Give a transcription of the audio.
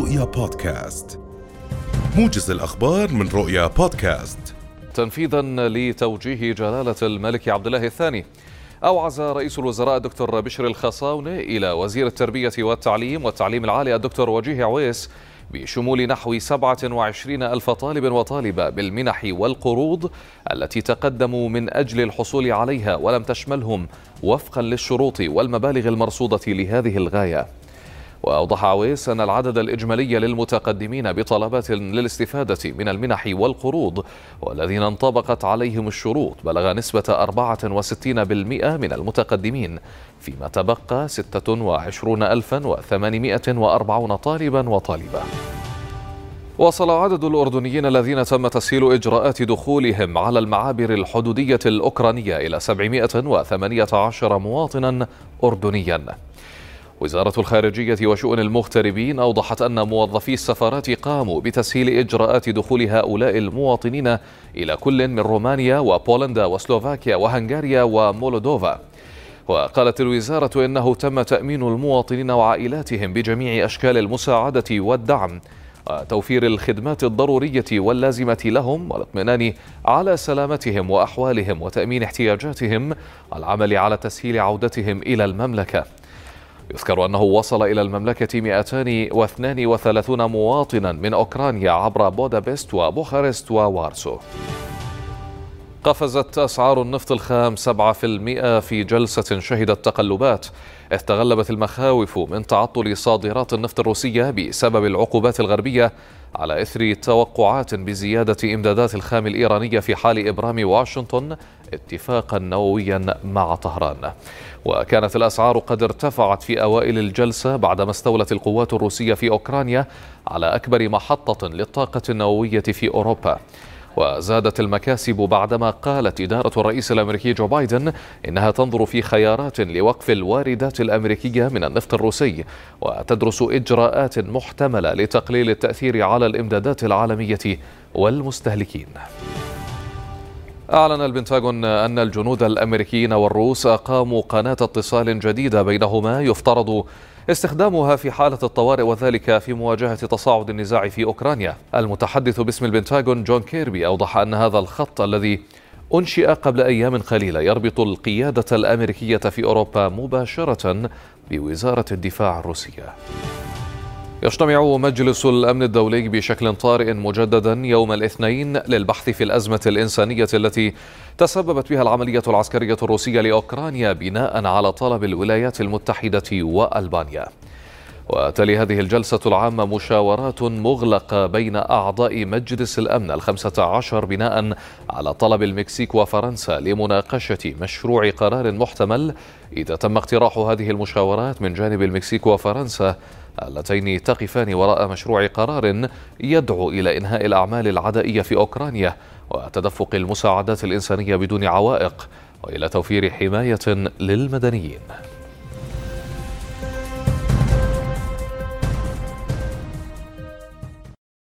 رؤيا بودكاست. موجز الأخبار من رؤيا بودكاست. تنفيذا لتوجيه جلالة الملك عبد الله الثاني أوعز رئيس الوزراء الدكتور بشر الخصاونة إلى وزير التربية والتعليم والتعليم العالي الدكتور وجيه عويس بشمول نحو 27 ألف طالب وطالبة بالمنح والقروض التي تقدموا من أجل الحصول عليها ولم تشملهم وفقا للشروط والمبالغ المرصودة لهذه الغاية. وأوضح عويس أن العدد الإجمالي للمتقدمين بطلبات للاستفادة من المنح والقروض والذين انطبقت عليهم الشروط بلغ نسبة 64% من المتقدمين فيما تبقى 26840 طالبا وطالبة. وصل عدد الأردنيين الذين تم تسهيل إجراءات دخولهم على المعابر الحدودية الأوكرانية إلى 718 مواطنا أردنيا. وزارة الخارجية وشؤون المغتربين أوضحت أن موظفي السفارات قاموا بتسهيل إجراءات دخول هؤلاء المواطنين إلى كل من رومانيا وبولندا وسلوفاكيا وهنغاريا ومولدوفا. وقالت الوزارة إنه تم تأمين المواطنين وعائلاتهم بجميع أشكال المساعدة والدعم وتوفير الخدمات الضرورية واللازمة لهم والاطمئنان على سلامتهم وأحوالهم وتأمين احتياجاتهم والعمل على تسهيل عودتهم إلى المملكة. يذكر أنه وصل إلى المملكة 232 مواطنا من أوكرانيا عبر بودابست وبوخارست ووارسو. قفزت أسعار النفط الخام 7% في جلسة شهدت تقلبات. إذ تغلبت المخاوف من تعطل صادرات النفط الروسية بسبب العقوبات الغربية على إثر توقعات بزيادة إمدادات الخام الإيرانية في حال إبرام واشنطن اتفاقا نوويا مع طهران. وكانت الأسعار قد ارتفعت في أوائل الجلسة بعدما استولت القوات الروسية في أوكرانيا على أكبر محطة للطاقة النووية في أوروبا. وزادت المكاسب بعدما قالت إدارة الرئيس الأمريكي جو بايدن إنها تنظر في خيارات لوقف الواردات الأمريكية من النفط الروسي وتدرس إجراءات محتملة لتقليل التأثير على الإمدادات العالمية والمستهلكين. أعلن البنتاغون أن الجنود الأمريكيين والروس أقاموا قناة اتصال جديدة بينهما يفترض استخدامها في حالة الطوارئ وذلك في مواجهة تصاعد النزاع في أوكرانيا. المتحدث باسم البنتاغون جون كيربي أوضح أن هذا الخط الذي أنشئ قبل أيام قليلة يربط القيادة الأمريكية في أوروبا مباشرة بوزارة الدفاع الروسية. يجتمع مجلس الأمن الدولي بشكل طارئ مجددا يوم الاثنين للبحث في الأزمة الإنسانية التي تسببت بها العملية العسكرية الروسية لأوكرانيا بناء على طلب الولايات المتحدة وألبانيا. وتلي هذه الجلسة العامة مشاورات مغلقة بين أعضاء مجلس الأمن الخمسة عشر بناء على طلب المكسيك وفرنسا لمناقشة مشروع قرار محتمل إذا تم اقتراح هذه المشاورات من جانب المكسيك وفرنسا اللتين تقفان وراء مشروع قرار يدعو إلى إنهاء الأعمال العدائية في أوكرانيا وتدفق المساعدات الإنسانية بدون عوائق وإلى توفير حماية للمدنيين.